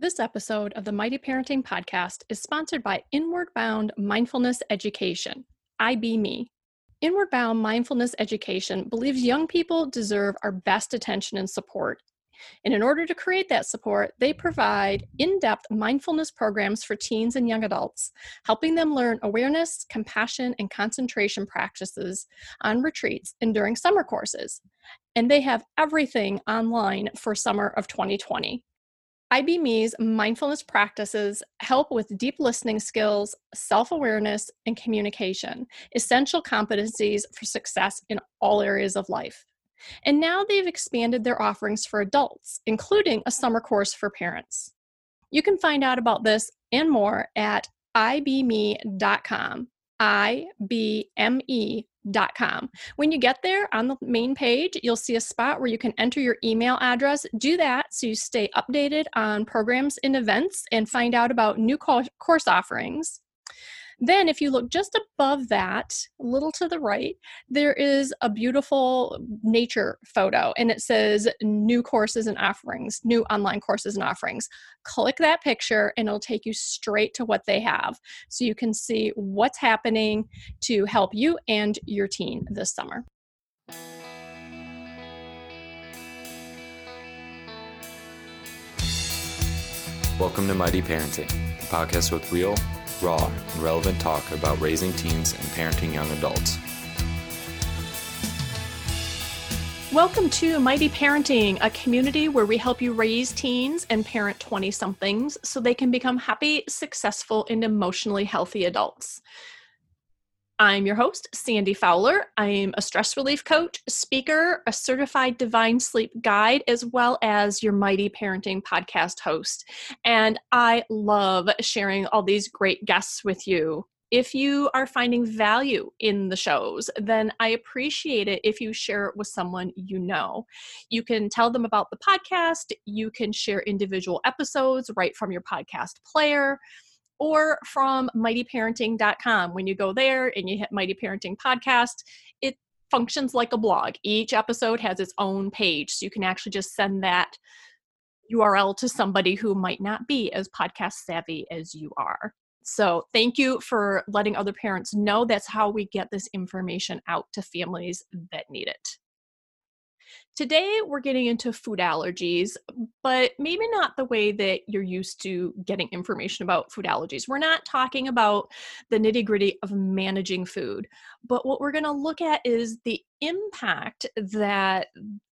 This episode of the Mighty Parenting Podcast is sponsored by Inward Bound Mindfulness Education, IB Inward Bound Mindfulness Education believes young people deserve our best attention and support. And in order to create that support, they provide in depth mindfulness programs for teens and young adults, helping them learn awareness, compassion, and concentration practices on retreats and during summer courses. And they have everything online for summer of 2020. IBME's mindfulness practices help with deep listening skills, self awareness, and communication, essential competencies for success in all areas of life. And now they've expanded their offerings for adults, including a summer course for parents. You can find out about this and more at ibme.com. I-B-M-E Com. When you get there on the main page, you'll see a spot where you can enter your email address. Do that so you stay updated on programs and events and find out about new course offerings. Then, if you look just above that, a little to the right, there is a beautiful nature photo and it says new courses and offerings, new online courses and offerings. Click that picture and it'll take you straight to what they have so you can see what's happening to help you and your teen this summer. Welcome to Mighty Parenting, the podcast with real raw, and relevant talk about raising teens and parenting young adults. Welcome to Mighty Parenting, a community where we help you raise teens and parent 20 somethings so they can become happy, successful, and emotionally healthy adults. I'm your host, Sandy Fowler. I'm a stress relief coach, speaker, a certified divine sleep guide, as well as your Mighty Parenting podcast host. And I love sharing all these great guests with you. If you are finding value in the shows, then I appreciate it if you share it with someone you know. You can tell them about the podcast, you can share individual episodes right from your podcast player or from mightyparenting.com. When you go there and you hit Mighty Parenting Podcast, it functions like a blog. Each episode has its own page, so you can actually just send that URL to somebody who might not be as podcast savvy as you are. So, thank you for letting other parents know that's how we get this information out to families that need it. Today, we're getting into food allergies, but maybe not the way that you're used to getting information about food allergies. We're not talking about the nitty gritty of managing food, but what we're going to look at is the impact that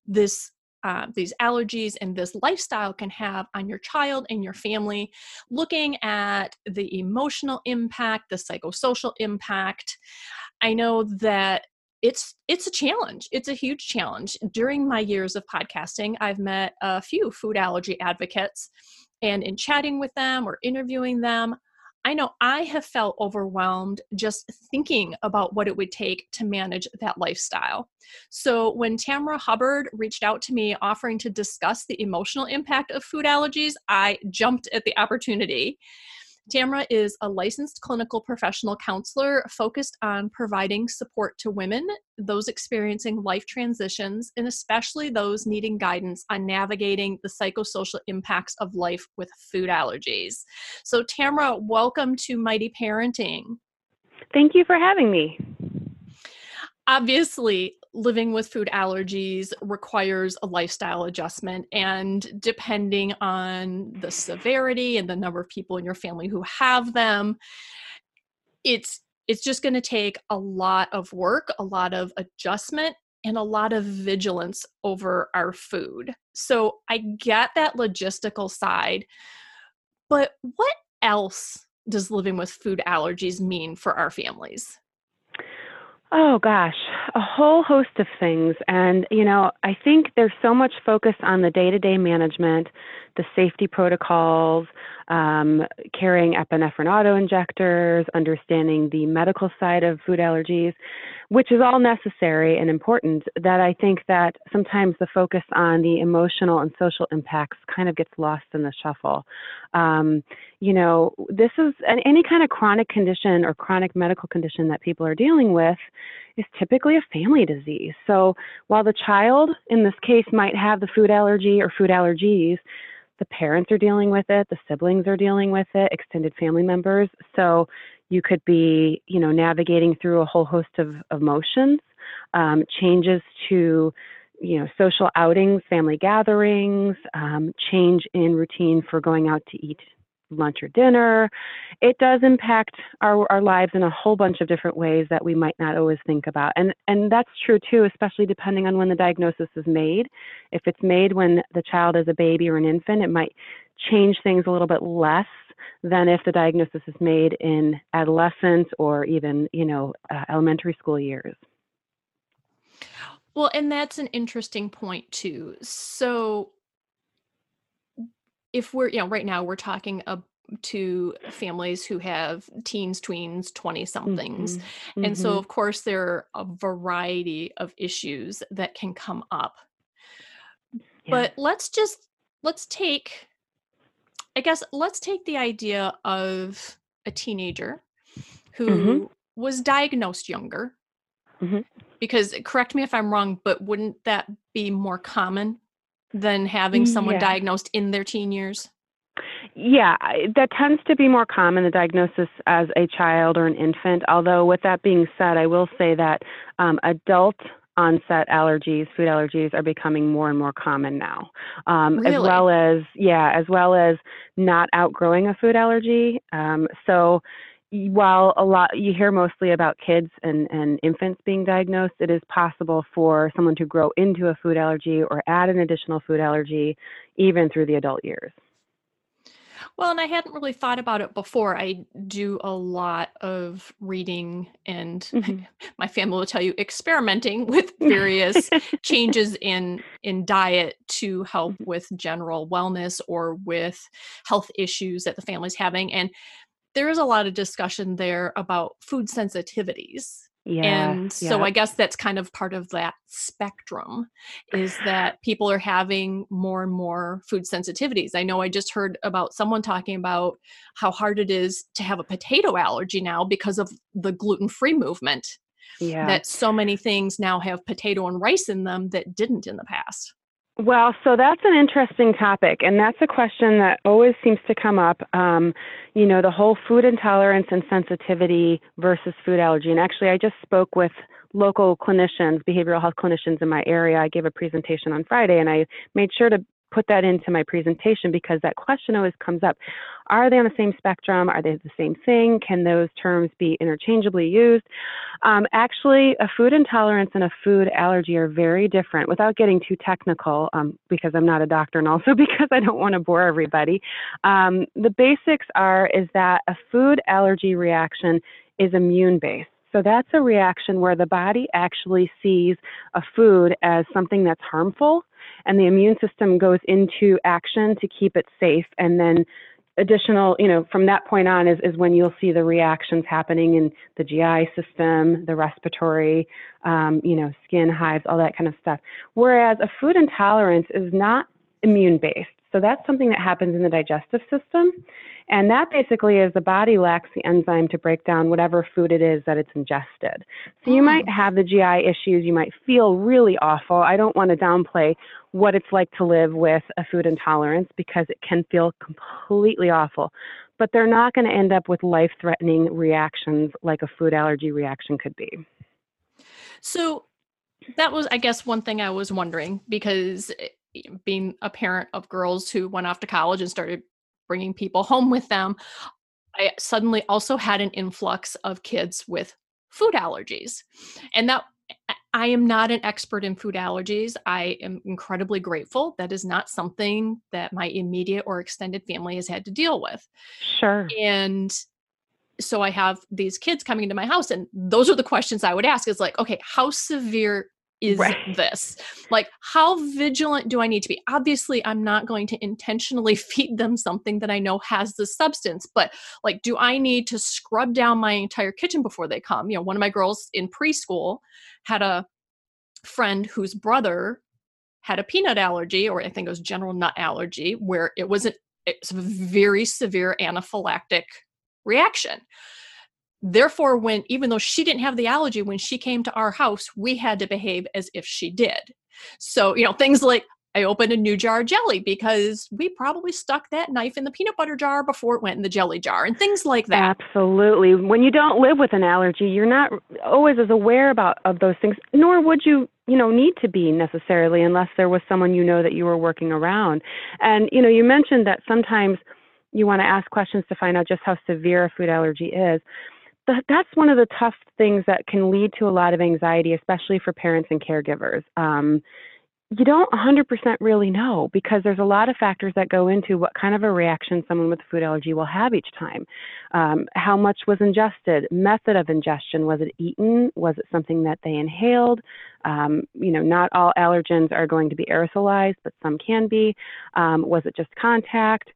this uh, these allergies and this lifestyle can have on your child and your family, looking at the emotional impact, the psychosocial impact. I know that it's it's a challenge it's a huge challenge. During my years of podcasting i've met a few food allergy advocates and in chatting with them or interviewing them i know i have felt overwhelmed just thinking about what it would take to manage that lifestyle. So when tamara hubbard reached out to me offering to discuss the emotional impact of food allergies i jumped at the opportunity Tamara is a licensed clinical professional counselor focused on providing support to women, those experiencing life transitions, and especially those needing guidance on navigating the psychosocial impacts of life with food allergies. So, Tamara, welcome to Mighty Parenting. Thank you for having me. Obviously, living with food allergies requires a lifestyle adjustment and depending on the severity and the number of people in your family who have them it's it's just going to take a lot of work a lot of adjustment and a lot of vigilance over our food. So i get that logistical side but what else does living with food allergies mean for our families Oh gosh, a whole host of things. And, you know, I think there's so much focus on the day to day management, the safety protocols, um, carrying epinephrine auto injectors, understanding the medical side of food allergies, which is all necessary and important. That I think that sometimes the focus on the emotional and social impacts kind of gets lost in the shuffle. Um, you know, this is any kind of chronic condition or chronic medical condition that people are dealing with is typically a family disease. So while the child in this case might have the food allergy or food allergies, the parents are dealing with it, the siblings are dealing with it, extended family members. So you could be, you know, navigating through a whole host of emotions, um, changes to, you know, social outings, family gatherings, um, change in routine for going out to eat lunch or dinner. It does impact our, our lives in a whole bunch of different ways that we might not always think about. And, and that's true too, especially depending on when the diagnosis is made. If it's made when the child is a baby or an infant, it might change things a little bit less than if the diagnosis is made in adolescence or even, you know, uh, elementary school years. Well, and that's an interesting point too. So if we're you know right now we're talking to families who have teens tweens 20 somethings mm-hmm. and mm-hmm. so of course there are a variety of issues that can come up yeah. but let's just let's take i guess let's take the idea of a teenager who mm-hmm. was diagnosed younger mm-hmm. because correct me if i'm wrong but wouldn't that be more common than having someone yeah. diagnosed in their teen years? Yeah, that tends to be more common, the diagnosis as a child or an infant. Although, with that being said, I will say that um, adult onset allergies, food allergies, are becoming more and more common now. Um, really? As well as, yeah, as well as not outgrowing a food allergy. Um, so, while a lot you hear mostly about kids and, and infants being diagnosed, it is possible for someone to grow into a food allergy or add an additional food allergy even through the adult years. Well, and I hadn't really thought about it before. I do a lot of reading and mm-hmm. my family will tell you experimenting with various changes in in diet to help mm-hmm. with general wellness or with health issues that the family's having and there is a lot of discussion there about food sensitivities. Yeah, and so yeah. I guess that's kind of part of that spectrum is that people are having more and more food sensitivities. I know I just heard about someone talking about how hard it is to have a potato allergy now because of the gluten free movement. Yeah. That so many things now have potato and rice in them that didn't in the past. Well, so that's an interesting topic, and that's a question that always seems to come up. Um, you know, the whole food intolerance and sensitivity versus food allergy. And actually, I just spoke with local clinicians, behavioral health clinicians in my area. I gave a presentation on Friday, and I made sure to put that into my presentation because that question always comes up. Are they on the same spectrum? Are they the same thing? Can those terms be interchangeably used? Um, actually, a food intolerance and a food allergy are very different without getting too technical um, because I'm not a doctor and also because I don't want to bore everybody. Um, the basics are is that a food allergy reaction is immune based. So that's a reaction where the body actually sees a food as something that's harmful and the immune system goes into action to keep it safe and then additional you know from that point on is, is when you'll see the reactions happening in the gi system the respiratory um, you know skin hives all that kind of stuff. Whereas a food intolerance is not immune based so that's something that happens in the digestive system. And that basically is the body lacks the enzyme to break down whatever food it is that it's ingested. So you might mm. have the GI issues, you might feel really awful. I don't want to downplay what it's like to live with a food intolerance because it can feel completely awful. But they're not going to end up with life threatening reactions like a food allergy reaction could be. So that was, I guess, one thing I was wondering because being a parent of girls who went off to college and started bringing people home with them, I suddenly also had an influx of kids with food allergies. And that I am not an expert in food allergies. I am incredibly grateful. That is not something that my immediate or extended family has had to deal with. Sure. And so I have these kids coming into my house, and those are the questions I would ask is like, okay, how severe is right. this? Like, how vigilant do I need to be? Obviously, I'm not going to intentionally feed them something that I know has the substance, but like, do I need to scrub down my entire kitchen before they come? You know, one of my girls in preschool had a friend whose brother had a peanut allergy, or I think it was general nut allergy, where it was, an, it was a very severe anaphylactic reaction therefore when even though she didn't have the allergy when she came to our house we had to behave as if she did so you know things like I opened a new jar of jelly because we probably stuck that knife in the peanut butter jar before it went in the jelly jar and things like that. Absolutely. When you don't live with an allergy, you're not always as aware about of those things, nor would you you know need to be necessarily unless there was someone you know that you were working around. And you know, you mentioned that sometimes you want to ask questions to find out just how severe a food allergy is that's one of the tough things that can lead to a lot of anxiety, especially for parents and caregivers. Um, you don't 100% really know because there's a lot of factors that go into what kind of a reaction someone with a food allergy will have each time. Um, how much was ingested? Method of ingestion. Was it eaten? Was it something that they inhaled? Um, you know, not all allergens are going to be aerosolized, but some can be. Um, was it just contact?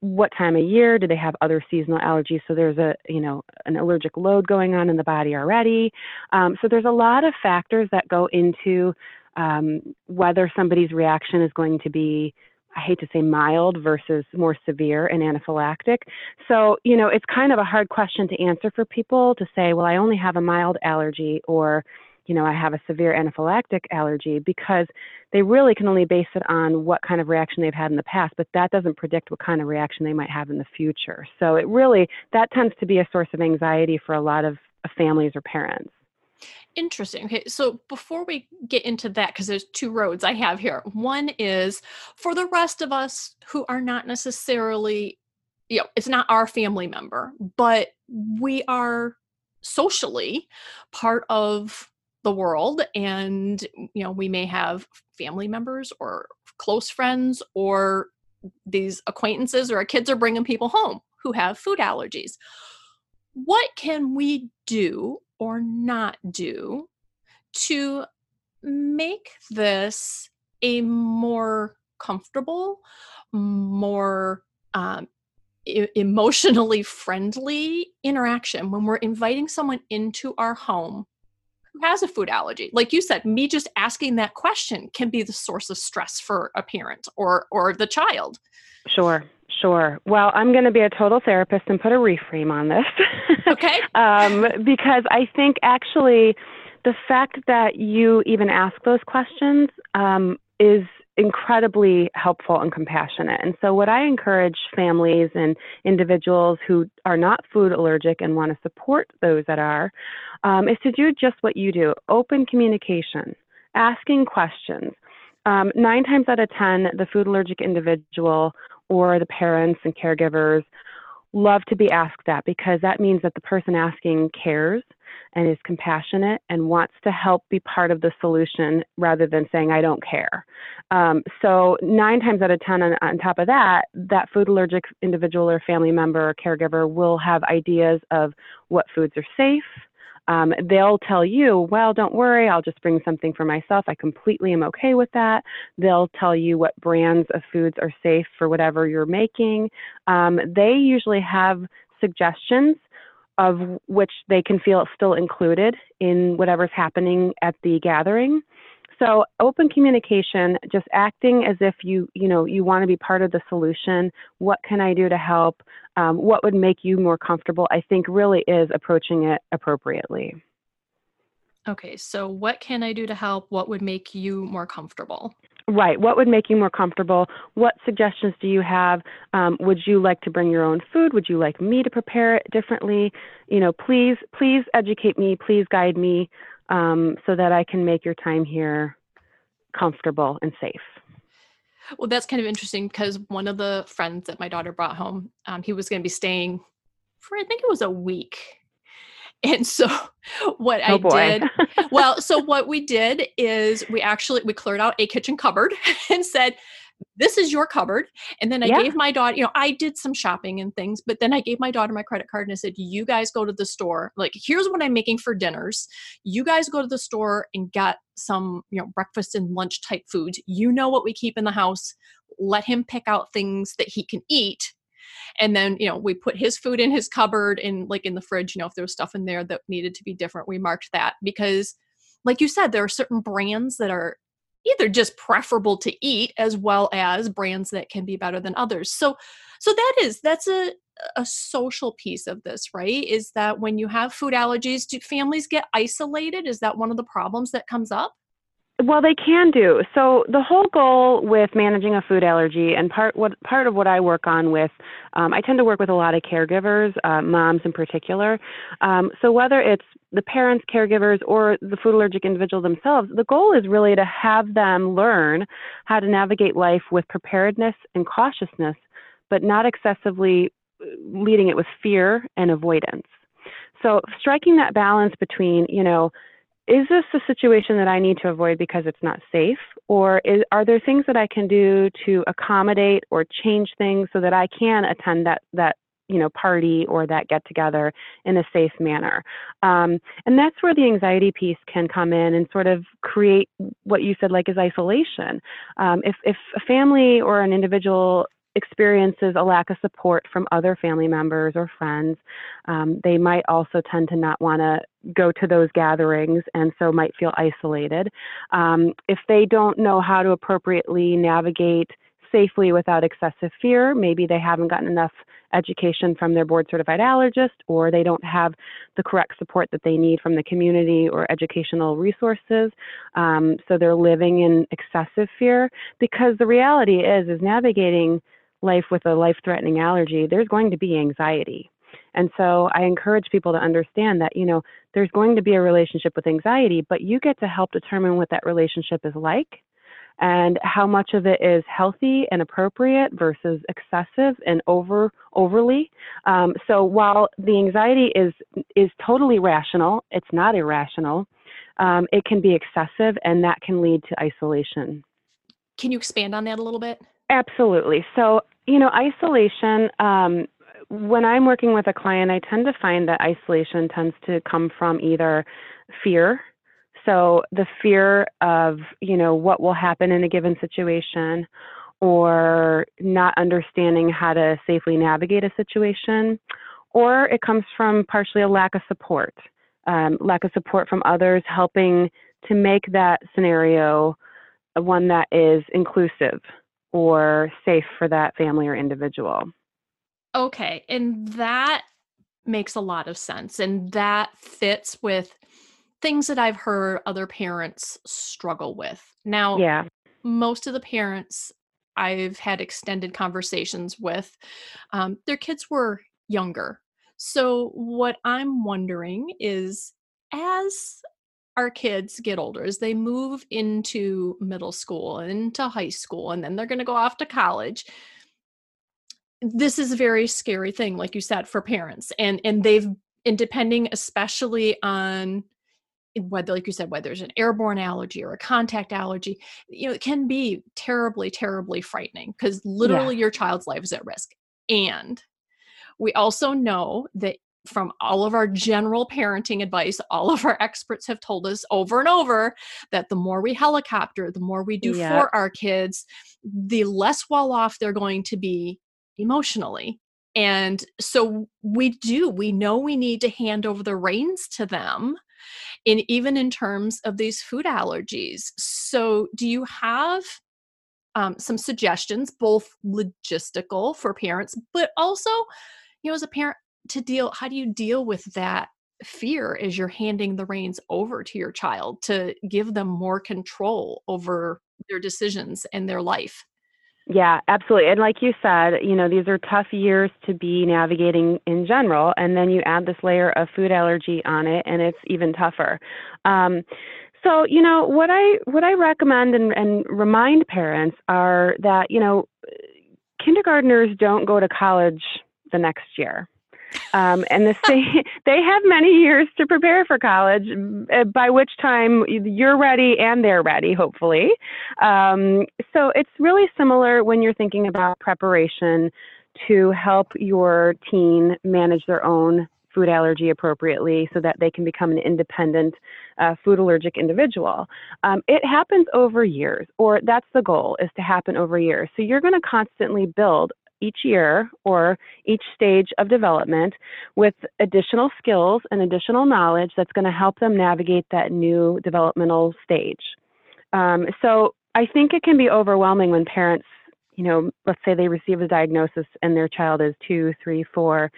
What time of year? Do they have other seasonal allergies? So there's a, you know, an allergic load going on in the body already. Um, so there's a lot of factors that go into um, whether somebody's reaction is going to be I hate to say mild versus more severe and anaphylactic. So, you know, it's kind of a hard question to answer for people to say, well, I only have a mild allergy or, you know, I have a severe anaphylactic allergy because they really can only base it on what kind of reaction they've had in the past, but that doesn't predict what kind of reaction they might have in the future. So it really, that tends to be a source of anxiety for a lot of uh, families or parents. Interesting. Okay, so before we get into that, because there's two roads I have here. One is for the rest of us who are not necessarily, you know, it's not our family member, but we are socially part of the world and you know we may have family members or close friends or these acquaintances or our kids are bringing people home who have food allergies. What can we do or not do to make this a more comfortable, more um, emotionally friendly interaction? When we're inviting someone into our home who has a food allergy like you said me just asking that question can be the source of stress for a parent or or the child sure Sure. Well, I'm going to be a total therapist and put a reframe on this. Okay. um, because I think actually the fact that you even ask those questions um, is incredibly helpful and compassionate. And so, what I encourage families and individuals who are not food allergic and want to support those that are um, is to do just what you do open communication, asking questions. Um, nine times out of 10, the food allergic individual or the parents and caregivers love to be asked that because that means that the person asking cares and is compassionate and wants to help be part of the solution rather than saying, I don't care. Um, so, nine times out of 10, on, on top of that, that food allergic individual or family member or caregiver will have ideas of what foods are safe, um, they'll tell you, well, don't worry, I'll just bring something for myself. I completely am okay with that. They'll tell you what brands of foods are safe for whatever you're making. Um, they usually have suggestions of which they can feel still included in whatever's happening at the gathering. So open communication, just acting as if you you know you want to be part of the solution. What can I do to help? Um, what would make you more comfortable? I think really is approaching it appropriately. Okay, so what can I do to help? What would make you more comfortable? Right. What would make you more comfortable? What suggestions do you have? Um, would you like to bring your own food? Would you like me to prepare it differently? You know, please, please educate me. Please guide me um, so that I can make your time here comfortable and safe. Well, that's kind of interesting because one of the friends that my daughter brought home, um, he was going to be staying for I think it was a week. And so what oh I boy. did, well, so what we did is we actually we cleared out a kitchen cupboard and said, this is your cupboard. And then I yeah. gave my daughter, you know, I did some shopping and things, but then I gave my daughter my credit card and I said, you guys go to the store. Like, here's what I'm making for dinners. You guys go to the store and get some, you know, breakfast and lunch type foods. You know what we keep in the house. Let him pick out things that he can eat and then you know we put his food in his cupboard and like in the fridge you know if there was stuff in there that needed to be different we marked that because like you said there are certain brands that are either just preferable to eat as well as brands that can be better than others. So so that is that's a a social piece of this right is that when you have food allergies do families get isolated? Is that one of the problems that comes up Well, they can do. So the whole goal with managing a food allergy, and part what part of what I work on with, um, I tend to work with a lot of caregivers, uh, moms in particular. Um, so whether it's the parents, caregivers, or the food allergic individual themselves, the goal is really to have them learn how to navigate life with preparedness and cautiousness, but not excessively uh, leading it with fear and avoidance. So striking that balance between, you know, is this a situation that I need to avoid because it's not safe? Or is, are there things that I can do to accommodate or change things so that I can attend that, that you know, party or that get together in a safe manner? Um, and that's where the anxiety piece can come in and sort of create what you said, like, is isolation. Um, if, if a family or an individual experiences a lack of support from other family members or friends, um, they might also tend to not want to go to those gatherings and so might feel isolated. Um, if they don't know how to appropriately navigate safely without excessive fear, maybe they haven't gotten enough education from their board certified allergist or they don't have the correct support that they need from the community or educational resources um, so they're living in excessive fear because the reality is is navigating life with a life threatening allergy, there's going to be anxiety. And so I encourage people to understand that, you know, there's going to be a relationship with anxiety, but you get to help determine what that relationship is like and how much of it is healthy and appropriate versus excessive and over overly. Um, so while the anxiety is is totally rational, it's not irrational. Um, it can be excessive, and that can lead to isolation. Can you expand on that a little bit? Absolutely. So, you know, isolation, um, when I'm working with a client, I tend to find that isolation tends to come from either fear. So, the fear of, you know, what will happen in a given situation, or not understanding how to safely navigate a situation, or it comes from partially a lack of support, um, lack of support from others helping to make that scenario one that is inclusive or safe for that family or individual. Okay, and that makes a lot of sense and that fits with things that I've heard other parents struggle with. Now, yeah. most of the parents I've had extended conversations with, um, their kids were younger. So, what I'm wondering is as our kids get older, as they move into middle school and into high school, and then they're going to go off to college. This is a very scary thing, like you said, for parents, and and they've and depending especially on whether like you said whether there's an airborne allergy or a contact allergy you know it can be terribly terribly frightening because literally yeah. your child's life is at risk and we also know that from all of our general parenting advice, all of our experts have told us over and over that the more we helicopter, the more we do for our kids, the less well off they're going to be emotionally. And so we do, we know we need to hand over the reins to them. And even in terms of these food allergies. So, do you have um, some suggestions, both logistical for parents, but also, you know, as a parent, to deal how do you deal with that fear as you're handing the reins over to your child to give them more control over their decisions and their life yeah, absolutely. And like you said, you know, these are tough years to be navigating in general. And then you add this layer of food allergy on it, and it's even tougher. Um, so, you know, what I what I recommend and, and remind parents are that, you know, kindergartners don't go to college the next year. Um, and the they have many years to prepare for college, uh, by which time you're ready and they're ready, hopefully. Um, so it's really similar when you're thinking about preparation to help your teen manage their own food allergy appropriately so that they can become an independent uh, food allergic individual. Um, it happens over years, or that's the goal, is to happen over years. So you're going to constantly build each year or each stage of development with additional skills and additional knowledge that's going to help them navigate that new developmental stage. Um, so I think it can be overwhelming when parents you know, let's say they receive a diagnosis and their child is two, three, four,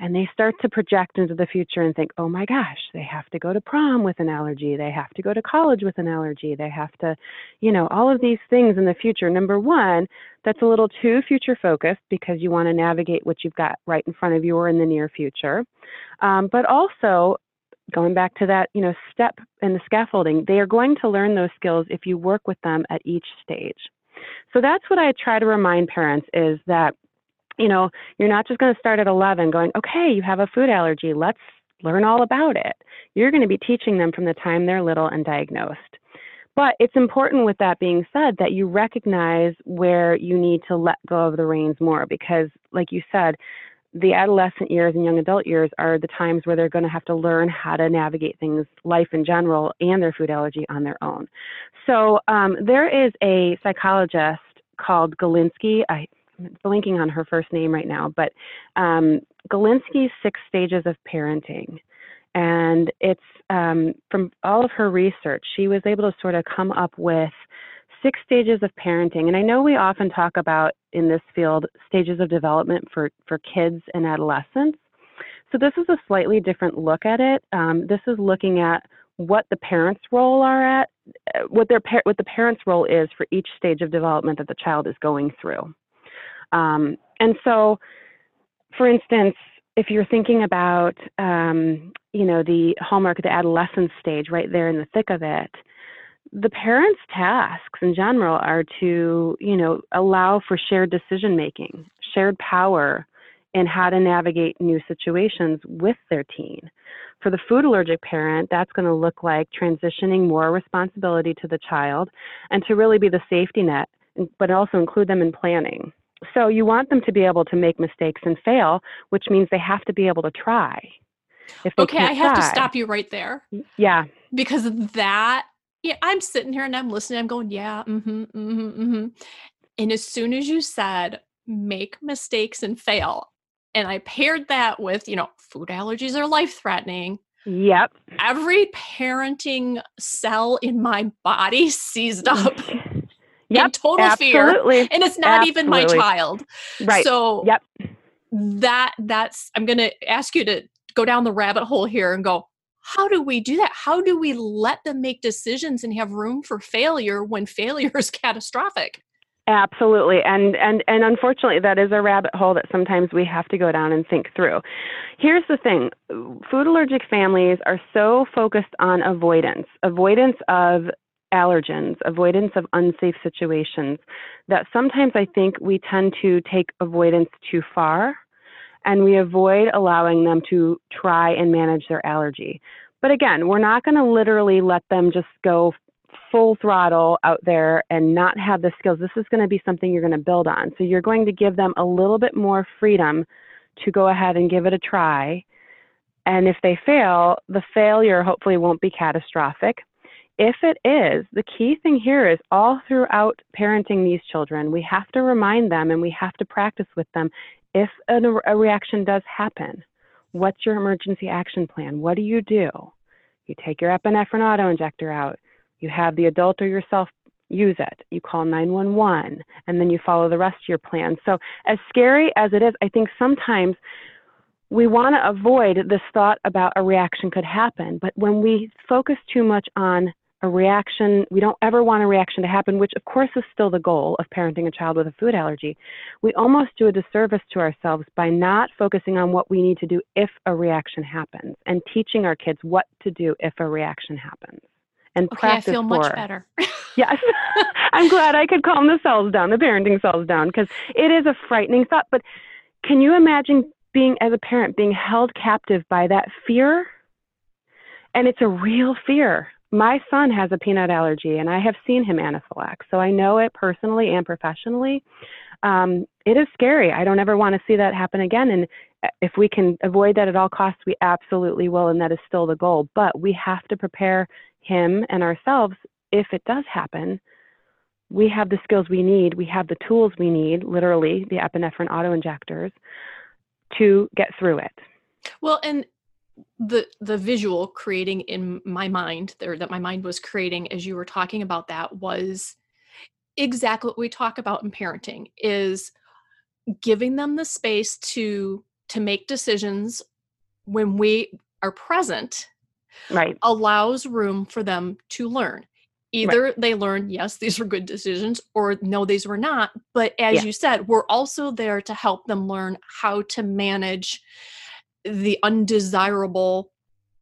and they start to project into the future and think, oh my gosh, they have to go to prom with an allergy, they have to go to college with an allergy, they have to, you know, all of these things in the future. Number one, that's a little too future focused because you want to navigate what you've got right in front of you or in the near future. Um, but also, going back to that, you know, step in the scaffolding, they are going to learn those skills if you work with them at each stage. So that's what I try to remind parents is that, you know, you're not just going to start at 11 going, okay, you have a food allergy, let's learn all about it. You're going to be teaching them from the time they're little and diagnosed. But it's important with that being said that you recognize where you need to let go of the reins more because, like you said, the adolescent years and young adult years are the times where they're going to have to learn how to navigate things, life in general, and their food allergy on their own. So um, there is a psychologist called Galinsky. I, am blinking on her first name right now, but um, Galinsky's Six Stages of Parenting. And it's um, from all of her research, she was able to sort of come up with six stages of parenting. And I know we often talk about in this field stages of development for, for kids and adolescents. So this is a slightly different look at it. Um, this is looking at what the parents' role are at, uh, what their what the parents' role is for each stage of development that the child is going through. Um, and so, for instance, if you're thinking about, um, you know, the hallmark of the adolescence stage, right there in the thick of it, the parents' tasks in general are to, you know, allow for shared decision making, shared power in how to navigate new situations with their teen. For the food allergic parent, that's going to look like transitioning more responsibility to the child and to really be the safety net, but also include them in planning. So you want them to be able to make mistakes and fail, which means they have to be able to try. okay, I have try, to stop you right there. Yeah. Because that yeah, I'm sitting here and I'm listening. I'm going, yeah, mm-hmm, mm-hmm, mm-hmm. And as soon as you said make mistakes and fail, and I paired that with, you know, food allergies are life threatening. Yep. Every parenting cell in my body seized up. Yep, in total absolutely. fear. And it's not absolutely. even my child. Right. So yep. that that's I'm gonna ask you to go down the rabbit hole here and go, how do we do that? How do we let them make decisions and have room for failure when failure is catastrophic? Absolutely. And and and unfortunately that is a rabbit hole that sometimes we have to go down and think through. Here's the thing. Food allergic families are so focused on avoidance, avoidance of allergens, avoidance of unsafe situations that sometimes I think we tend to take avoidance too far and we avoid allowing them to try and manage their allergy. But again, we're not going to literally let them just go full throttle out there and not have the skills. This is going to be something you're going to build on. So you're going to give them a little bit more freedom to go ahead and give it a try. And if they fail, the failure hopefully won't be catastrophic. If it is, the key thing here is all throughout parenting these children, we have to remind them and we have to practice with them if a, a reaction does happen, what's your emergency action plan? What do you do? You take your epinephrine auto injector out. You have the adult or yourself use it. You call 911 and then you follow the rest of your plan. So, as scary as it is, I think sometimes we want to avoid this thought about a reaction could happen. But when we focus too much on a reaction. We don't ever want a reaction to happen, which of course is still the goal of parenting a child with a food allergy. We almost do a disservice to ourselves by not focusing on what we need to do if a reaction happens and teaching our kids what to do if a reaction happens. And okay, practice I feel for. much better. yes. I'm glad I could calm the cells down, the parenting cells down, because it is a frightening thought. But can you imagine being, as a parent, being held captive by that fear? And it's a real fear my son has a peanut allergy and I have seen him anaphylax, so I know it personally and professionally. Um, it is scary. I don't ever want to see that happen again. And uh, if we can avoid that at all costs, we absolutely will, and that is still the goal. But we have to prepare him and ourselves if it does happen. We have the skills we need, we have the tools we need, literally the epinephrine auto injectors, to get through it. Well, and the the visual creating in my mind there that my mind was creating as you were talking about that was exactly what we talk about in parenting is giving them the space to to make decisions when we are present right allows room for them to learn either right. they learn yes these were good decisions or no these were not but as yeah. you said we're also there to help them learn how to manage the undesirable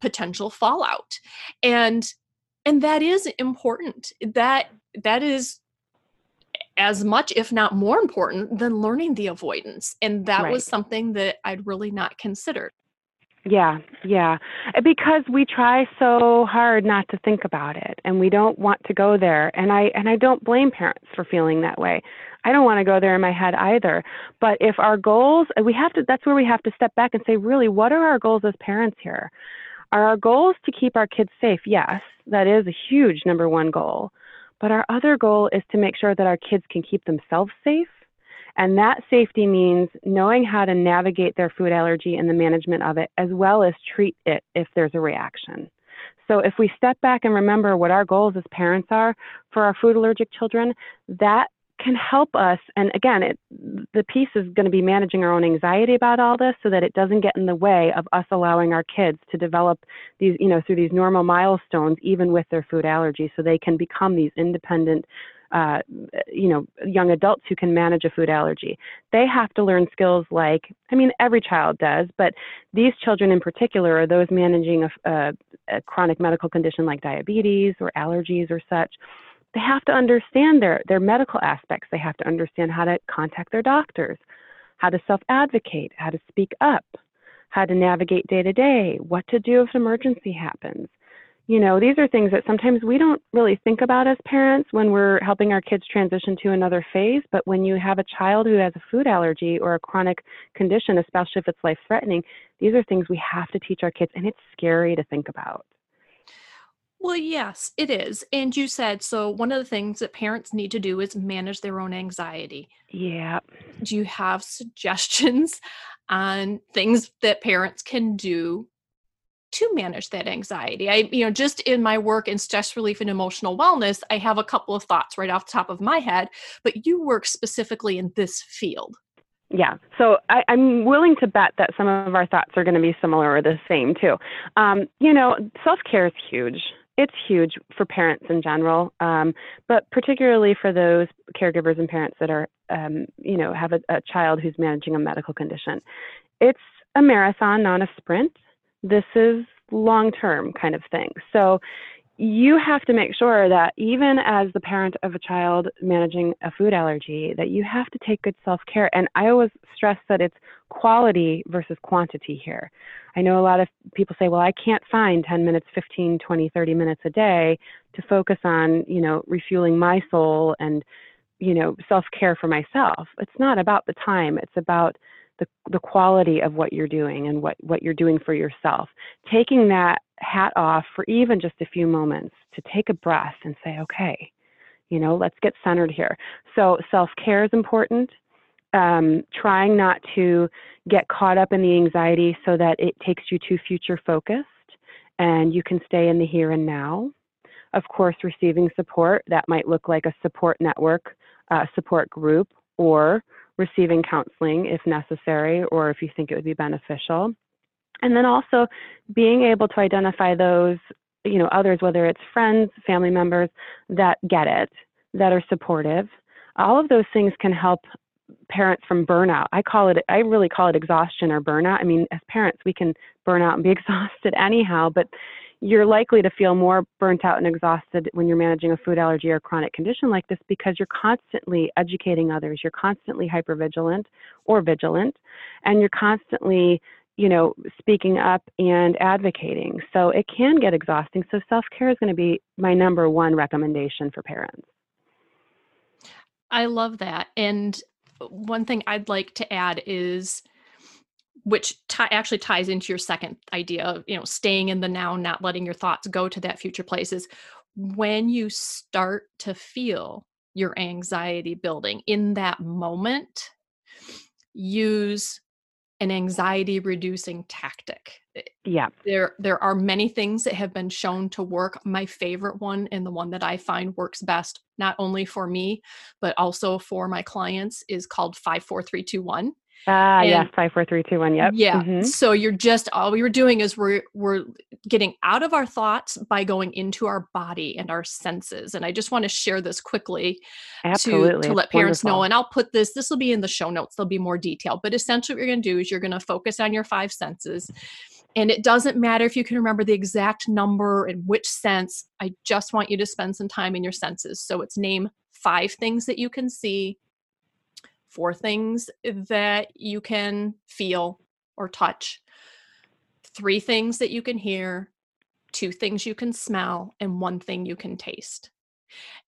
potential fallout and and that is important that that is as much if not more important than learning the avoidance and that right. was something that i'd really not considered yeah, yeah. Because we try so hard not to think about it and we don't want to go there. And I and I don't blame parents for feeling that way. I don't want to go there in my head either. But if our goals, we have to that's where we have to step back and say, really, what are our goals as parents here? Are our goals to keep our kids safe? Yes, that is a huge number one goal. But our other goal is to make sure that our kids can keep themselves safe and that safety means knowing how to navigate their food allergy and the management of it, as well as treat it if there's a reaction. So if we step back and remember what our goals as parents are for our food allergic children, that can help us. And again, it, the piece is going to be managing our own anxiety about all this so that it doesn't get in the way of us allowing our kids to develop these, you know, through these normal milestones, even with their food allergy, so they can become these independent uh, you know, young adults who can manage a food allergy. They have to learn skills like, I mean, every child does, but these children in particular are those managing a, a, a chronic medical condition like diabetes or allergies or such. They have to understand their, their medical aspects. They have to understand how to contact their doctors, how to self advocate, how to speak up, how to navigate day to day, what to do if an emergency happens you know, these are things that sometimes we don't really think about as parents when we're helping our kids transition to another phase. But when you have a child who has a food allergy or a chronic condition, especially if it's life threatening, these are things we have to teach our kids, and it's scary to think about. Well, yes, it is. And you said so one of the things that parents need to do is manage their own anxiety. Yeah. Do you have suggestions on things that parents can do to manage that anxiety. I, you know, just in my work in stress relief and emotional wellness, I have a couple of thoughts right off the top of my head, but you work specifically in this field. Yeah, so I, am willing to bet that some of our thoughts are going to be similar or the same too. Um, you know, self care is huge. It's huge for parents in general, um, but particularly for those caregivers and parents that are, um, you know, have a, a child who's managing a medical condition. It's a marathon, not a sprint this is long term kind of thing. So you have to make sure that even as the parent of a child managing a food allergy that you have to take good self-care. And i always stress that it's quality versus quantity here. I know a lot of people say well i can't find 10 minutes 15 20 30 minutes a day to focus on you know refueling my soul and you know self-care for myself. It's not about the time. It's about the, the quality of what you're doing and what, what you're doing for yourself. Taking that hat off for even just a few moments to take a breath and say, okay, you know, let's get centered here. So self care is important. Um, trying not to get caught up in the anxiety so that it takes you too future focused and you can stay in the here and now. Of course, receiving support that might look like a support network, uh, support group, or receiving counseling if necessary or if you think it would be beneficial. And then also being able to identify those, you know, others, whether it's friends, family members that get it, that are supportive. All of those things can help parents from burnout. I call it, I really call it exhaustion or burnout. I mean, as parents, we can burn out and be exhausted anyhow, but you're likely to feel more burnt out and exhausted when you're managing a food allergy or chronic condition like this because you're constantly educating others, you're constantly hypervigilant or vigilant, and you're constantly, you know, speaking up and advocating. So it can get exhausting. So self care is going to be my number one recommendation for parents. I love that. And one thing I'd like to add is which t- actually ties into your second idea of you know staying in the now not letting your thoughts go to that future places when you start to feel your anxiety building in that moment use an anxiety reducing tactic. Eh, yeah. There there are many things that have been shown to work. My favorite one and the one that I find works best not only for me but also for my clients is called 54321. Ah, uh, yes, five, four, three, two, one. Yep. Yeah. Mm-hmm. So you're just all we were doing is we're we're getting out of our thoughts by going into our body and our senses. And I just want to share this quickly Absolutely. to, to let parents wonderful. know. And I'll put this, this will be in the show notes, there'll be more detail. But essentially what you're gonna do is you're gonna focus on your five senses. And it doesn't matter if you can remember the exact number and which sense. I just want you to spend some time in your senses. So it's name five things that you can see four things that you can feel or touch, three things that you can hear, two things you can smell, and one thing you can taste.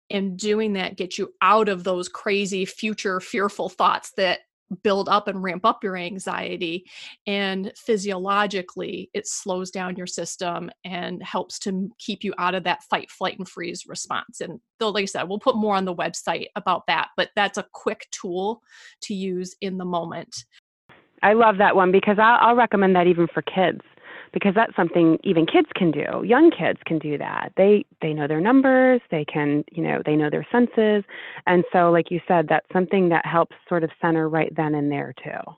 And doing that gets you out of those crazy future fearful thoughts that build up and ramp up your anxiety and physiologically it slows down your system and helps to keep you out of that fight flight and freeze response and though like i said we'll put more on the website about that but that's a quick tool to use in the moment. I love that one because i'll, I'll recommend that even for kids because that's something even kids can do. Young kids can do that. They they know their numbers, they can, you know, they know their senses. And so like you said, that's something that helps sort of center right then and there too.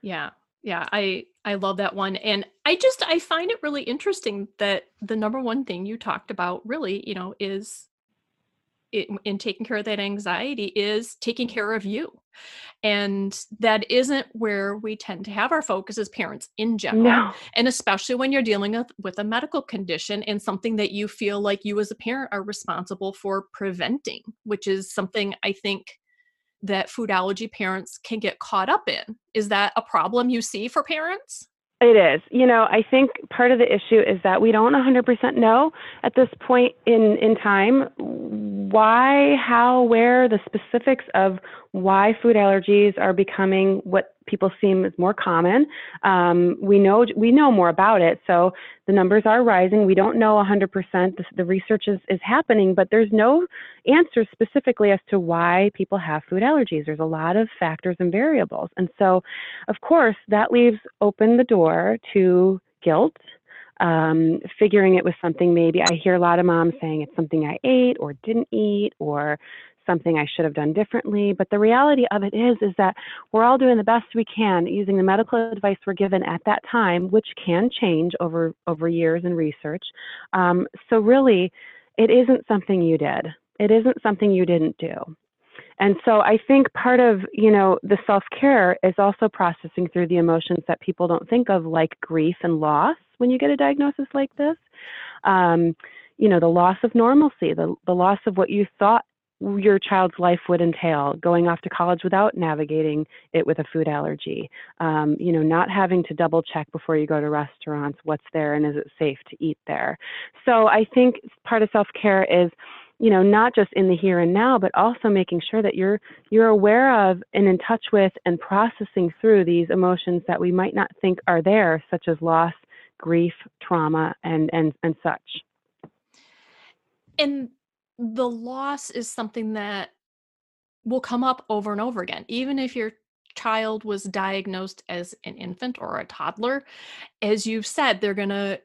Yeah. Yeah, I I love that one. And I just I find it really interesting that the number one thing you talked about really, you know, is in taking care of that anxiety is taking care of you and that isn't where we tend to have our focus as parents in general no. and especially when you're dealing with, with a medical condition and something that you feel like you as a parent are responsible for preventing which is something i think that food allergy parents can get caught up in is that a problem you see for parents it is. You know, I think part of the issue is that we don't 100% know at this point in, in time why, how, where, the specifics of why food allergies are becoming what people seem is more common. Um, we know we know more about it, so the numbers are rising. We don't know 100%. The, the research is, is happening, but there's no answer specifically as to why people have food allergies. There's a lot of factors and variables, and so of course that leaves open the door to guilt. Um, figuring it was something maybe I hear a lot of moms saying it's something I ate or didn't eat or something I should have done differently. But the reality of it is, is that we're all doing the best we can using the medical advice we're given at that time, which can change over over years and research. Um, so really, it isn't something you did. It isn't something you didn't do. And so I think part of, you know, the self-care is also processing through the emotions that people don't think of like grief and loss when you get a diagnosis like this. Um, you know, the loss of normalcy, the, the loss of what you thought your child's life would entail going off to college without navigating it with a food allergy um, you know not having to double check before you go to restaurants what's there and is it safe to eat there so i think part of self-care is you know not just in the here and now but also making sure that you're you're aware of and in touch with and processing through these emotions that we might not think are there such as loss grief trauma and and and such. And the loss is something that will come up over and over again. Even if your child was diagnosed as an infant or a toddler as you've said they're going to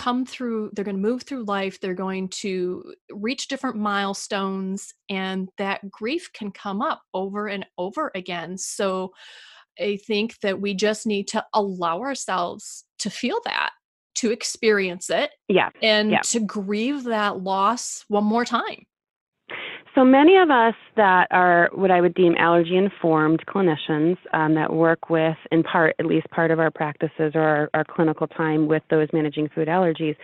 come through they're going to move through life they're going to reach different milestones and that grief can come up over and over again so i think that we just need to allow ourselves to feel that to experience it yeah and yeah. to grieve that loss one more time so many of us that are what I would deem allergy informed clinicians um, that work with, in part, at least part of our practices or our, our clinical time with those managing food allergies,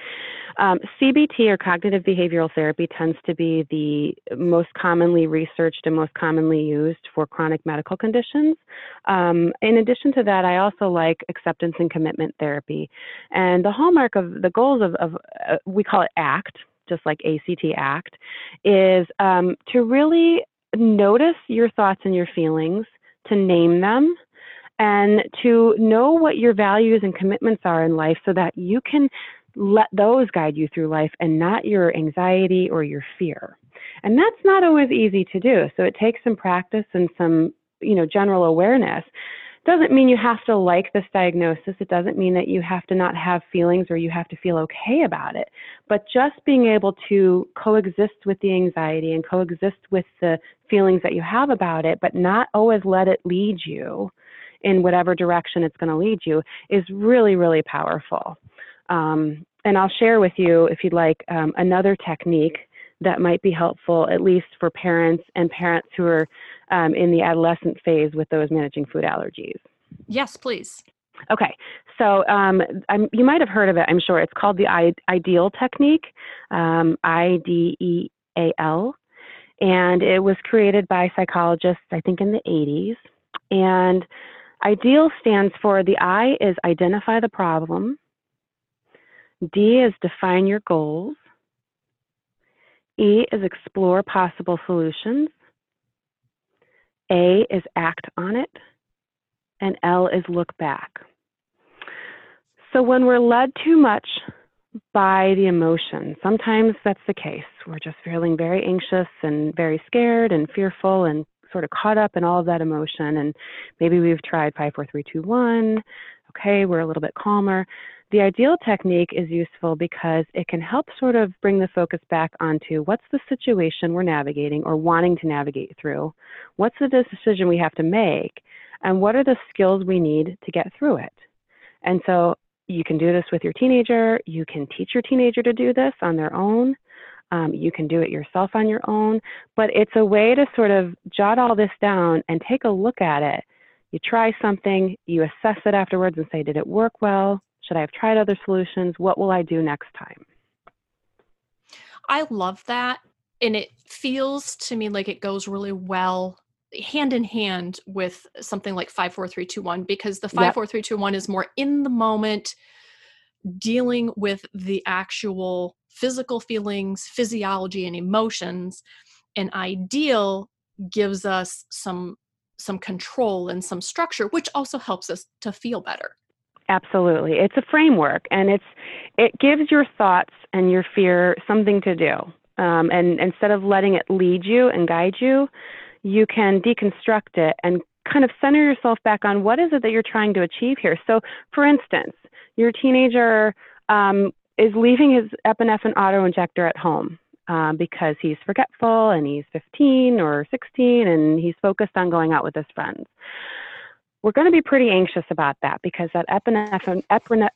um, CBT or cognitive behavioral therapy tends to be the most commonly researched and most commonly used for chronic medical conditions. Um, in addition to that, I also like acceptance and commitment therapy. And the hallmark of the goals of, of uh, we call it ACT, just like ACT ACT, is um, to really notice your thoughts and your feelings, to name them, and to know what your values and commitments are in life so that you can let those guide you through life and not your anxiety or your fear. And that's not always easy to do. So it takes some practice and some, you know, general awareness doesn't mean you have to like this diagnosis. It doesn't mean that you have to not have feelings or you have to feel okay about it. But just being able to coexist with the anxiety and coexist with the feelings that you have about it, but not always let it lead you in whatever direction it's going to lead you is really, really powerful. Um, and I'll share with you, if you'd like, um, another technique that might be helpful, at least for parents and parents who are um, in the adolescent phase with those managing food allergies. Yes, please. Okay, so um, you might have heard of it, I'm sure. It's called the I- IDEAL technique, um, I D E A L, and it was created by psychologists, I think, in the 80s. And IDEAL stands for the I is identify the problem, D is define your goals, E is explore possible solutions. A is act on it. And L is look back. So when we're led too much by the emotion, sometimes that's the case. We're just feeling very anxious and very scared and fearful and sort of caught up in all of that emotion. And maybe we've tried five, four, three, two, one. Okay, we're a little bit calmer. The ideal technique is useful because it can help sort of bring the focus back onto what's the situation we're navigating or wanting to navigate through, what's the decision we have to make, and what are the skills we need to get through it. And so you can do this with your teenager, you can teach your teenager to do this on their own. Um, you can do it yourself on your own, but it's a way to sort of jot all this down and take a look at it. You try something, you assess it afterwards and say, did it work well? Should I have tried other solutions? What will I do next time? I love that. And it feels to me like it goes really well hand in hand with something like 54321 because the 54321 yep. is more in the moment dealing with the actual physical feelings, physiology and emotions. And ideal gives us some some control and some structure which also helps us to feel better. Absolutely. It's a framework and it's it gives your thoughts and your fear something to do. Um, and instead of letting it lead you and guide you, you can deconstruct it and kind of center yourself back on what is it that you're trying to achieve here. So, for instance, your teenager um, is leaving his epinephrine auto injector at home um, because he's forgetful and he's 15 or 16 and he's focused on going out with his friends we're going to be pretty anxious about that because that epinephrine,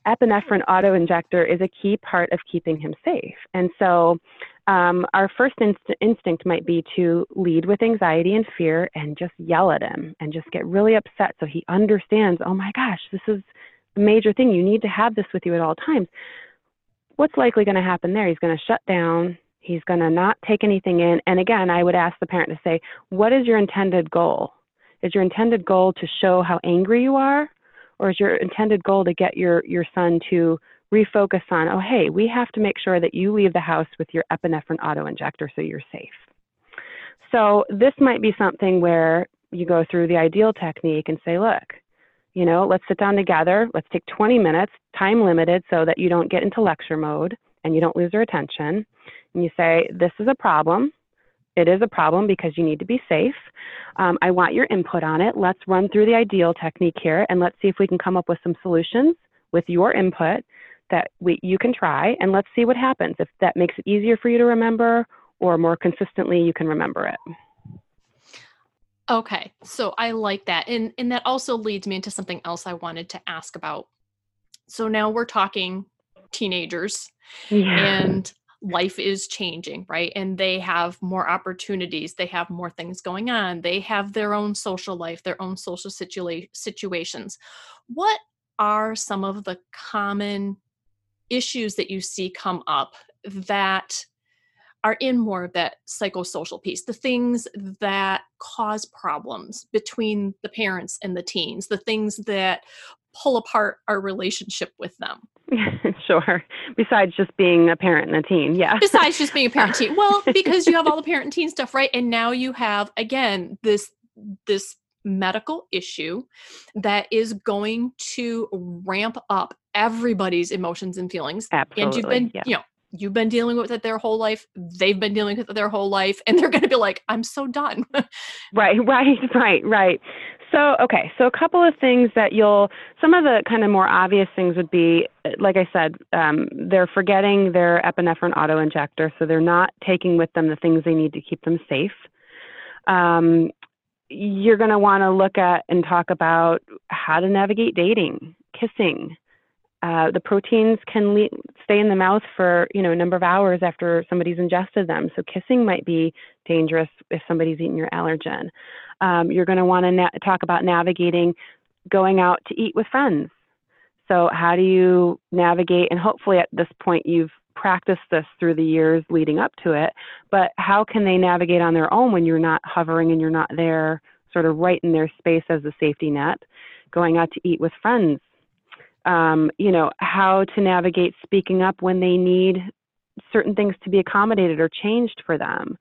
epinephrine auto injector is a key part of keeping him safe. And so um, our first inst- instinct might be to lead with anxiety and fear and just yell at him and just get really upset so he understands, oh my gosh, this is a major thing. You need to have this with you at all times. What's likely going to happen there? He's going to shut down. He's going to not take anything in. And again, I would ask the parent to say, what is your intended goal? Is your intended goal to show how angry you are? Or is your intended goal to get your, your son to refocus on, oh, hey, we have to make sure that you leave the house with your epinephrine auto injector so you're safe? So this might be something where you go through the ideal technique and say, look, you know, let's sit down together. Let's take 20 minutes, time limited, so that you don't get into lecture mode and you don't lose their attention. And you say, this is a problem. It is a problem because you need to be safe. Um, I want your input on it. Let's run through the ideal technique here and let's see if we can come up with some solutions with your input that we, you can try and let's see what happens. If that makes it easier for you to remember or more consistently, you can remember it. Okay, so I like that. And, and that also leads me into something else I wanted to ask about. So now we're talking teenagers. Yeah. And life is changing, right? And they have more opportunities, they have more things going on, they have their own social life, their own social situa- situations. What are some of the common issues that you see come up that are in more of that psychosocial piece, the things that cause problems between the parents and the teens, the things that pull apart our relationship with them. sure. Besides just being a parent and a teen. Yeah. Besides just being a parent and teen. Well, because you have all the parent and teen stuff, right? And now you have again this this medical issue that is going to ramp up everybody's emotions and feelings. Absolutely. And you've been, yeah. you know, you've been dealing with it their whole life they've been dealing with it their whole life and they're going to be like i'm so done right right right right So, okay, so a couple of things that you'll, some of the kind of more obvious things would be, like I said, um, they're forgetting their epinephrine auto injector, so they're not taking with them the things they need to keep them safe. Um, you're going to want to look at and talk about how to navigate dating, kissing. Uh, the proteins can le- stay in the mouth for you know a number of hours after somebody's ingested them, so kissing might be dangerous if somebody's eaten your allergen. Um, you're going to want to na- talk about navigating going out to eat with friends. So, how do you navigate? And hopefully, at this point, you've practiced this through the years leading up to it. But how can they navigate on their own when you're not hovering and you're not there, sort of right in their space as a safety net? Going out to eat with friends. Um, you know, how to navigate speaking up when they need certain things to be accommodated or changed for them.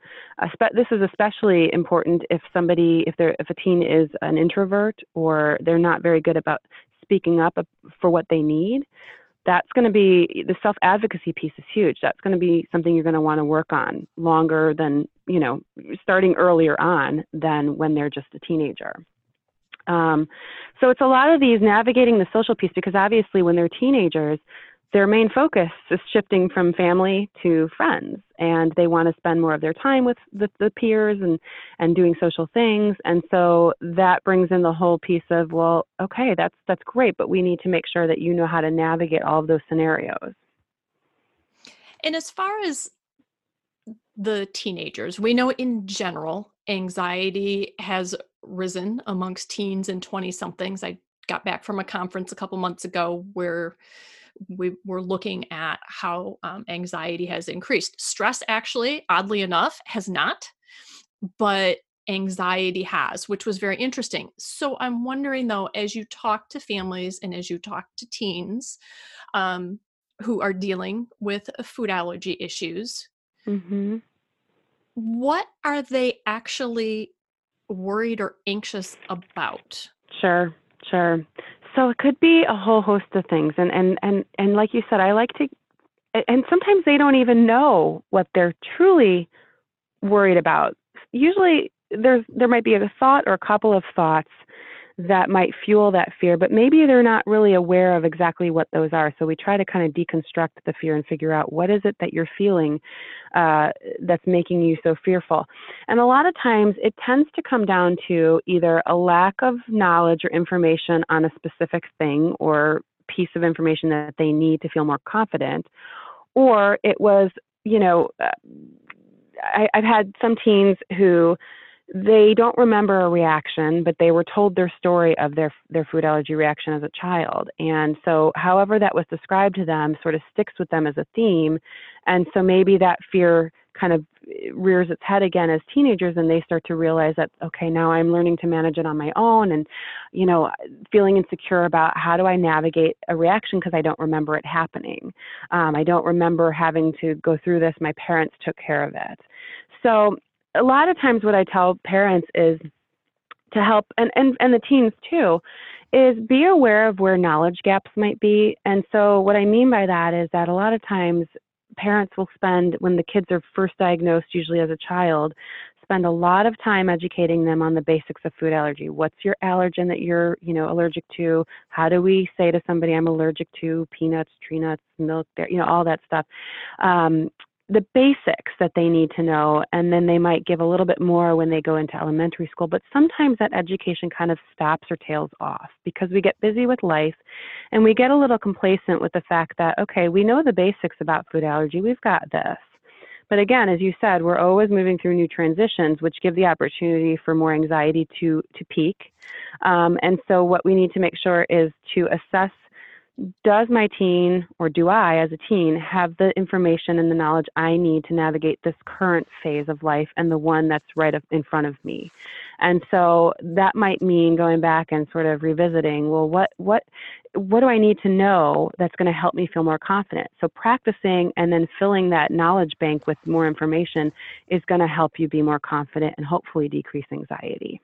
This is especially important if somebody, if they're, if a teen is an introvert or they're not very good about speaking up for what they need. That's going to be the self advocacy piece is huge. That's going to be something you're going to want to work on longer than you know, starting earlier on than when they're just a teenager. Um, so it's a lot of these navigating the social piece because obviously when they're teenagers, their main focus is shifting from family to friends and they want to spend more of their time with the, the, peers and, and doing social things. And so that brings in the whole piece of well okay that's that's great but we need to make sure that you know how to navigate all of those scenarios. And as far as the teenagers we know in general anxiety has risen amongst teens and 20 somethings i got back from a conference a couple months ago where we were looking at how um, anxiety has increased. Stress, actually, oddly enough, has not, but anxiety has, which was very interesting. So I'm wondering though, as you talk to families and as you talk to teens um, who are dealing with food allergy issues, mm-hmm. what are they actually worried or anxious about? Sure, sure. So it could be a whole host of things, and and and and like you said, I like to, and sometimes they don't even know what they're truly worried about. Usually, there's there might be a thought or a couple of thoughts that might fuel that fear, but maybe they're not really aware of exactly what those are. So we try to kind of deconstruct the fear and figure out what is it that you're feeling uh, that's making you so fearful. And a lot of times it tends to come down to either a lack of knowledge or information on a specific thing or piece of information that they need to feel more confident, or it was, you know, uh, I, I've had some teens who they don't remember a reaction, but they were told their story of their their food allergy reaction as a child. And so however that was described to them sort of sticks with them as a theme. And so maybe that fear kind of rears its head again as teenagers and they start to realize that okay now i'm learning to manage it on my own and you know feeling insecure about how do i navigate a reaction because i don't remember it happening um, i don't remember having to go through this my parents took care of it so a lot of times what I tell parents is to help and, and, and the teens too is be aware of where knowledge gaps might be. And so what I mean by that is that a lot of times parents will spend when the kids are first diagnosed usually as a child spend a lot of time educating them on the basics of food allergy. What's your allergen that you're you know allergic to? How do we say to somebody i'm allergic to peanuts tree nuts milk you know all that stuff. Um, the basics that they need to know, and then they might give a little bit more when they go into elementary school. But sometimes that education kind of stops or tails off because we get busy with life and we get a little complacent with the fact that, okay, we know the basics about food allergy, we've got this. But again, as you said, we're always moving through new transitions, which give the opportunity for more anxiety to, to peak. Um, and so, what we need to make sure is to assess does my teen or do I as a teen have the information and the knowledge I need to navigate this current phase of life and the one that's right in front of me? And so that might mean going back and sort of revisiting, well, what what what do I need to know that's going to help me feel more confident? So practicing and then filling that knowledge bank with more information is going to help you be more confident and hopefully decrease anxiety.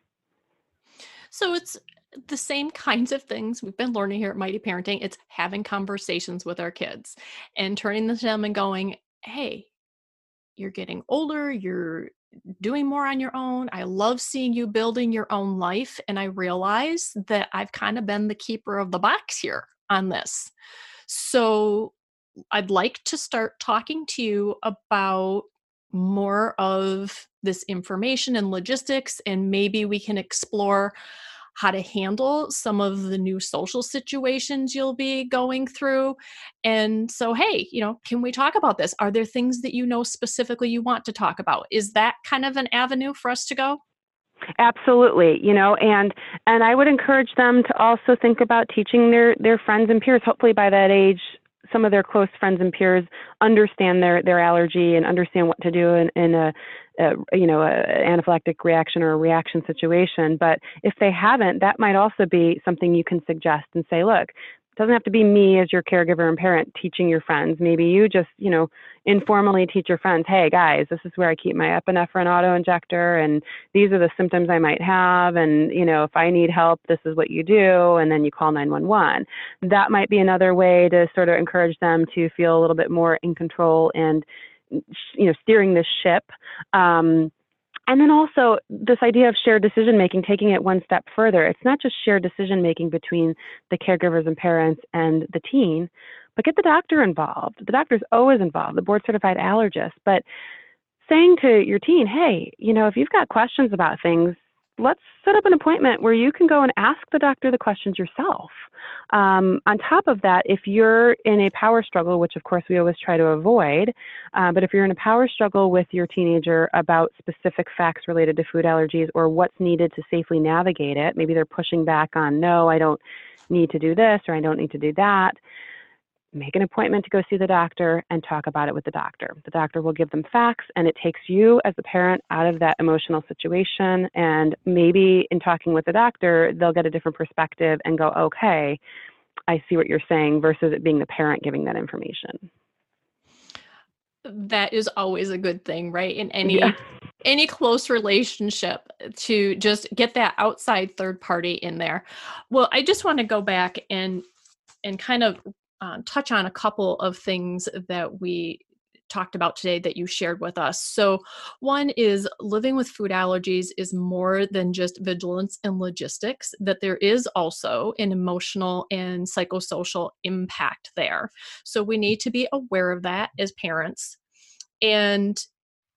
So it's the same kinds of things we've been learning here at Mighty Parenting. It's having conversations with our kids and turning them to them and going, hey, you're getting older, you're doing more on your own. I love seeing you building your own life. And I realize that I've kind of been the keeper of the box here on this. So I'd like to start talking to you about more of this information and logistics, and maybe we can explore how to handle some of the new social situations you'll be going through. And so, hey, you know, can we talk about this? Are there things that you know specifically you want to talk about? Is that kind of an avenue for us to go? Absolutely, you know, and and I would encourage them to also think about teaching their their friends and peers. Hopefully, by that age, some of their close friends and peers understand their their allergy and understand what to do in, in a, a you know an anaphylactic reaction or a reaction situation. But if they haven't, that might also be something you can suggest and say, look, doesn't have to be me as your caregiver and parent teaching your friends. Maybe you just, you know, informally teach your friends, hey guys, this is where I keep my epinephrine auto injector and these are the symptoms I might have and, you know, if I need help, this is what you do and then you call 911. That might be another way to sort of encourage them to feel a little bit more in control and you know, steering this ship. Um, and then also this idea of shared decision making, taking it one step further. It's not just shared decision making between the caregivers and parents and the teen, but get the doctor involved. The doctor's always involved, the board certified allergist. But saying to your teen, hey, you know, if you've got questions about things, let's set up an appointment where you can go and ask the doctor the questions yourself. Um, on top of that, if you're in a power struggle, which of course we always try to avoid, uh, but if you're in a power struggle with your teenager about specific facts related to food allergies or what's needed to safely navigate it, maybe they're pushing back on, no, I don't need to do this or I don't need to do that make an appointment to go see the doctor and talk about it with the doctor. The doctor will give them facts, and it takes you as a parent out of that emotional situation. And maybe in talking with the doctor, they'll get a different perspective and go, okay, I see what you're saying, versus it being the parent giving that information. That is always a good thing, right? In any yeah. any close relationship to just get that outside third party in there. Well, I just want to go back and and kind of um, touch on a couple of things that we talked about today that you shared with us. So, one is living with food allergies is more than just vigilance and logistics, that there is also an emotional and psychosocial impact there. So, we need to be aware of that as parents. And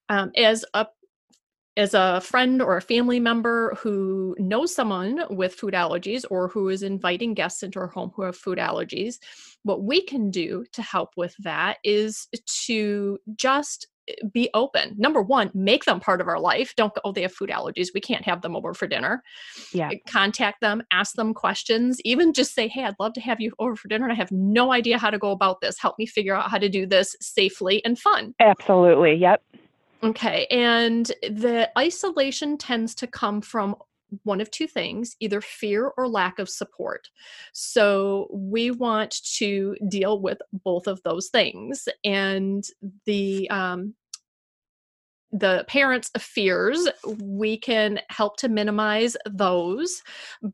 um, as a as a friend or a family member who knows someone with food allergies or who is inviting guests into our home who have food allergies, what we can do to help with that is to just eh, be open. Number one, make them part of our life. Don't go, oh, they have food allergies. We can't have them over for dinner. Yeah. Eh, contact them, ask them questions, even just say, hey, I'd love to have you over for dinner. And I have no idea how to go about this. Help me figure out how to do this safely and fun. Absolutely. Yep. Okay. And the isolation tends to come from one of two things either fear or lack of support. So we want to deal with both of those things. And the, um, the parents' fears, we can help to minimize those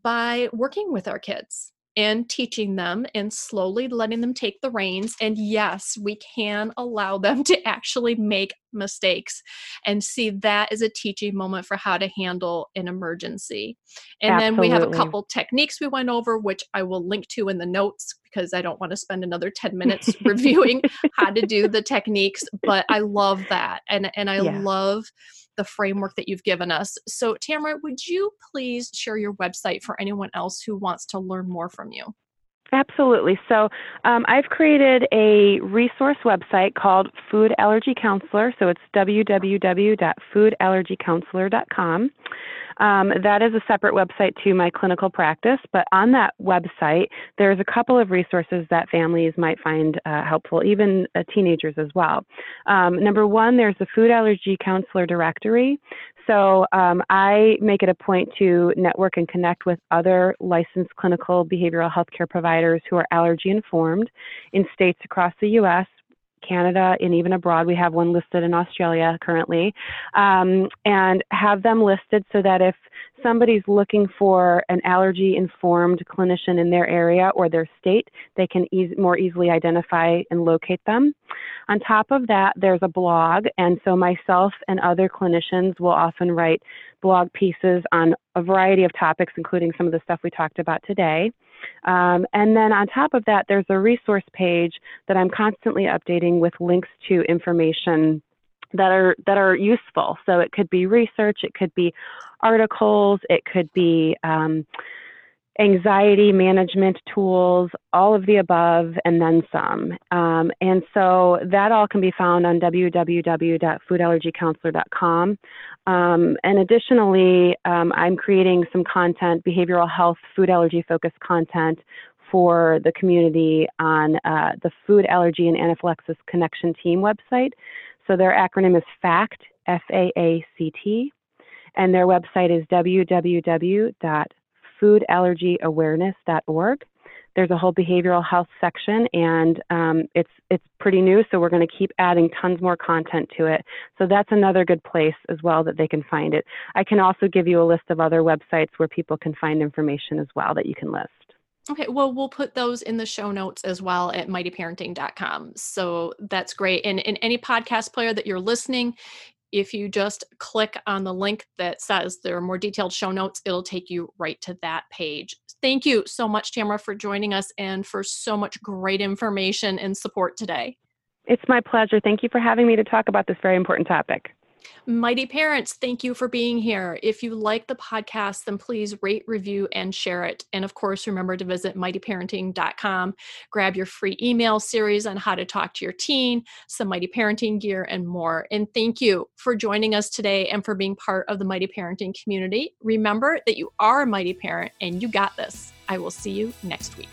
by working with our kids and teaching them and slowly letting them take the reins. And yes, we can allow them to actually make mistakes and see that as a teaching moment for how to handle an emergency. And Absolutely. then we have a couple techniques we went over, which I will link to in the notes because I don't want to spend another 10 minutes reviewing how to do the techniques. But I love that. And, and I yeah. love the framework that you've given us. So, Tamara, would you please share your website for anyone else who wants to learn more from you? Absolutely. So um, I've created a resource website called Food Allergy Counselor. So it's www.foodallergycounselor.com. Um, that is a separate website to my clinical practice, but on that website, there's a couple of resources that families might find uh, helpful, even uh, teenagers as well. Um, number one, there's the Food Allergy Counselor Directory. So um, I make it a point to network and connect with other licensed clinical behavioral health care providers who are allergy informed in states across the U.S Canada, and even abroad. We have one listed in Australia currently, um, and have them listed so that if somebody's looking for an allergy informed clinician in their area or their state, they can e- more easily identify and locate them. On top of that, there's a blog, and so myself and other clinicians will often write blog pieces on a variety of topics, including some of the stuff we talked about today. Um, and then on top of that, there's a resource page that I'm constantly updating with links to information that are that are useful. So it could be research, it could be articles, it could be um, anxiety management tools, all of the above, and then some. Um, and so that all can be found on www.foodallergycounselor.com. Um, and additionally, um, I'm creating some content, behavioral health, food allergy focused content for the community on uh, the Food Allergy and Anaphylaxis Connection Team website. So their acronym is FACT, F A A C T, and their website is www.foodallergyawareness.org. There's a whole behavioral health section, and um, it's it's pretty new, so we're going to keep adding tons more content to it. So that's another good place as well that they can find it. I can also give you a list of other websites where people can find information as well that you can list. Okay, well, we'll put those in the show notes as well at mightyparenting.com. So that's great. And in any podcast player that you're listening, if you just click on the link that says there are more detailed show notes, it'll take you right to that page. Thank you so much, Tamara, for joining us and for so much great information and support today. It's my pleasure. Thank you for having me to talk about this very important topic. Mighty Parents, thank you for being here. If you like the podcast, then please rate, review, and share it. And of course, remember to visit mightyparenting.com, grab your free email series on how to talk to your teen, some Mighty Parenting gear, and more. And thank you for joining us today and for being part of the Mighty Parenting community. Remember that you are a mighty parent and you got this. I will see you next week.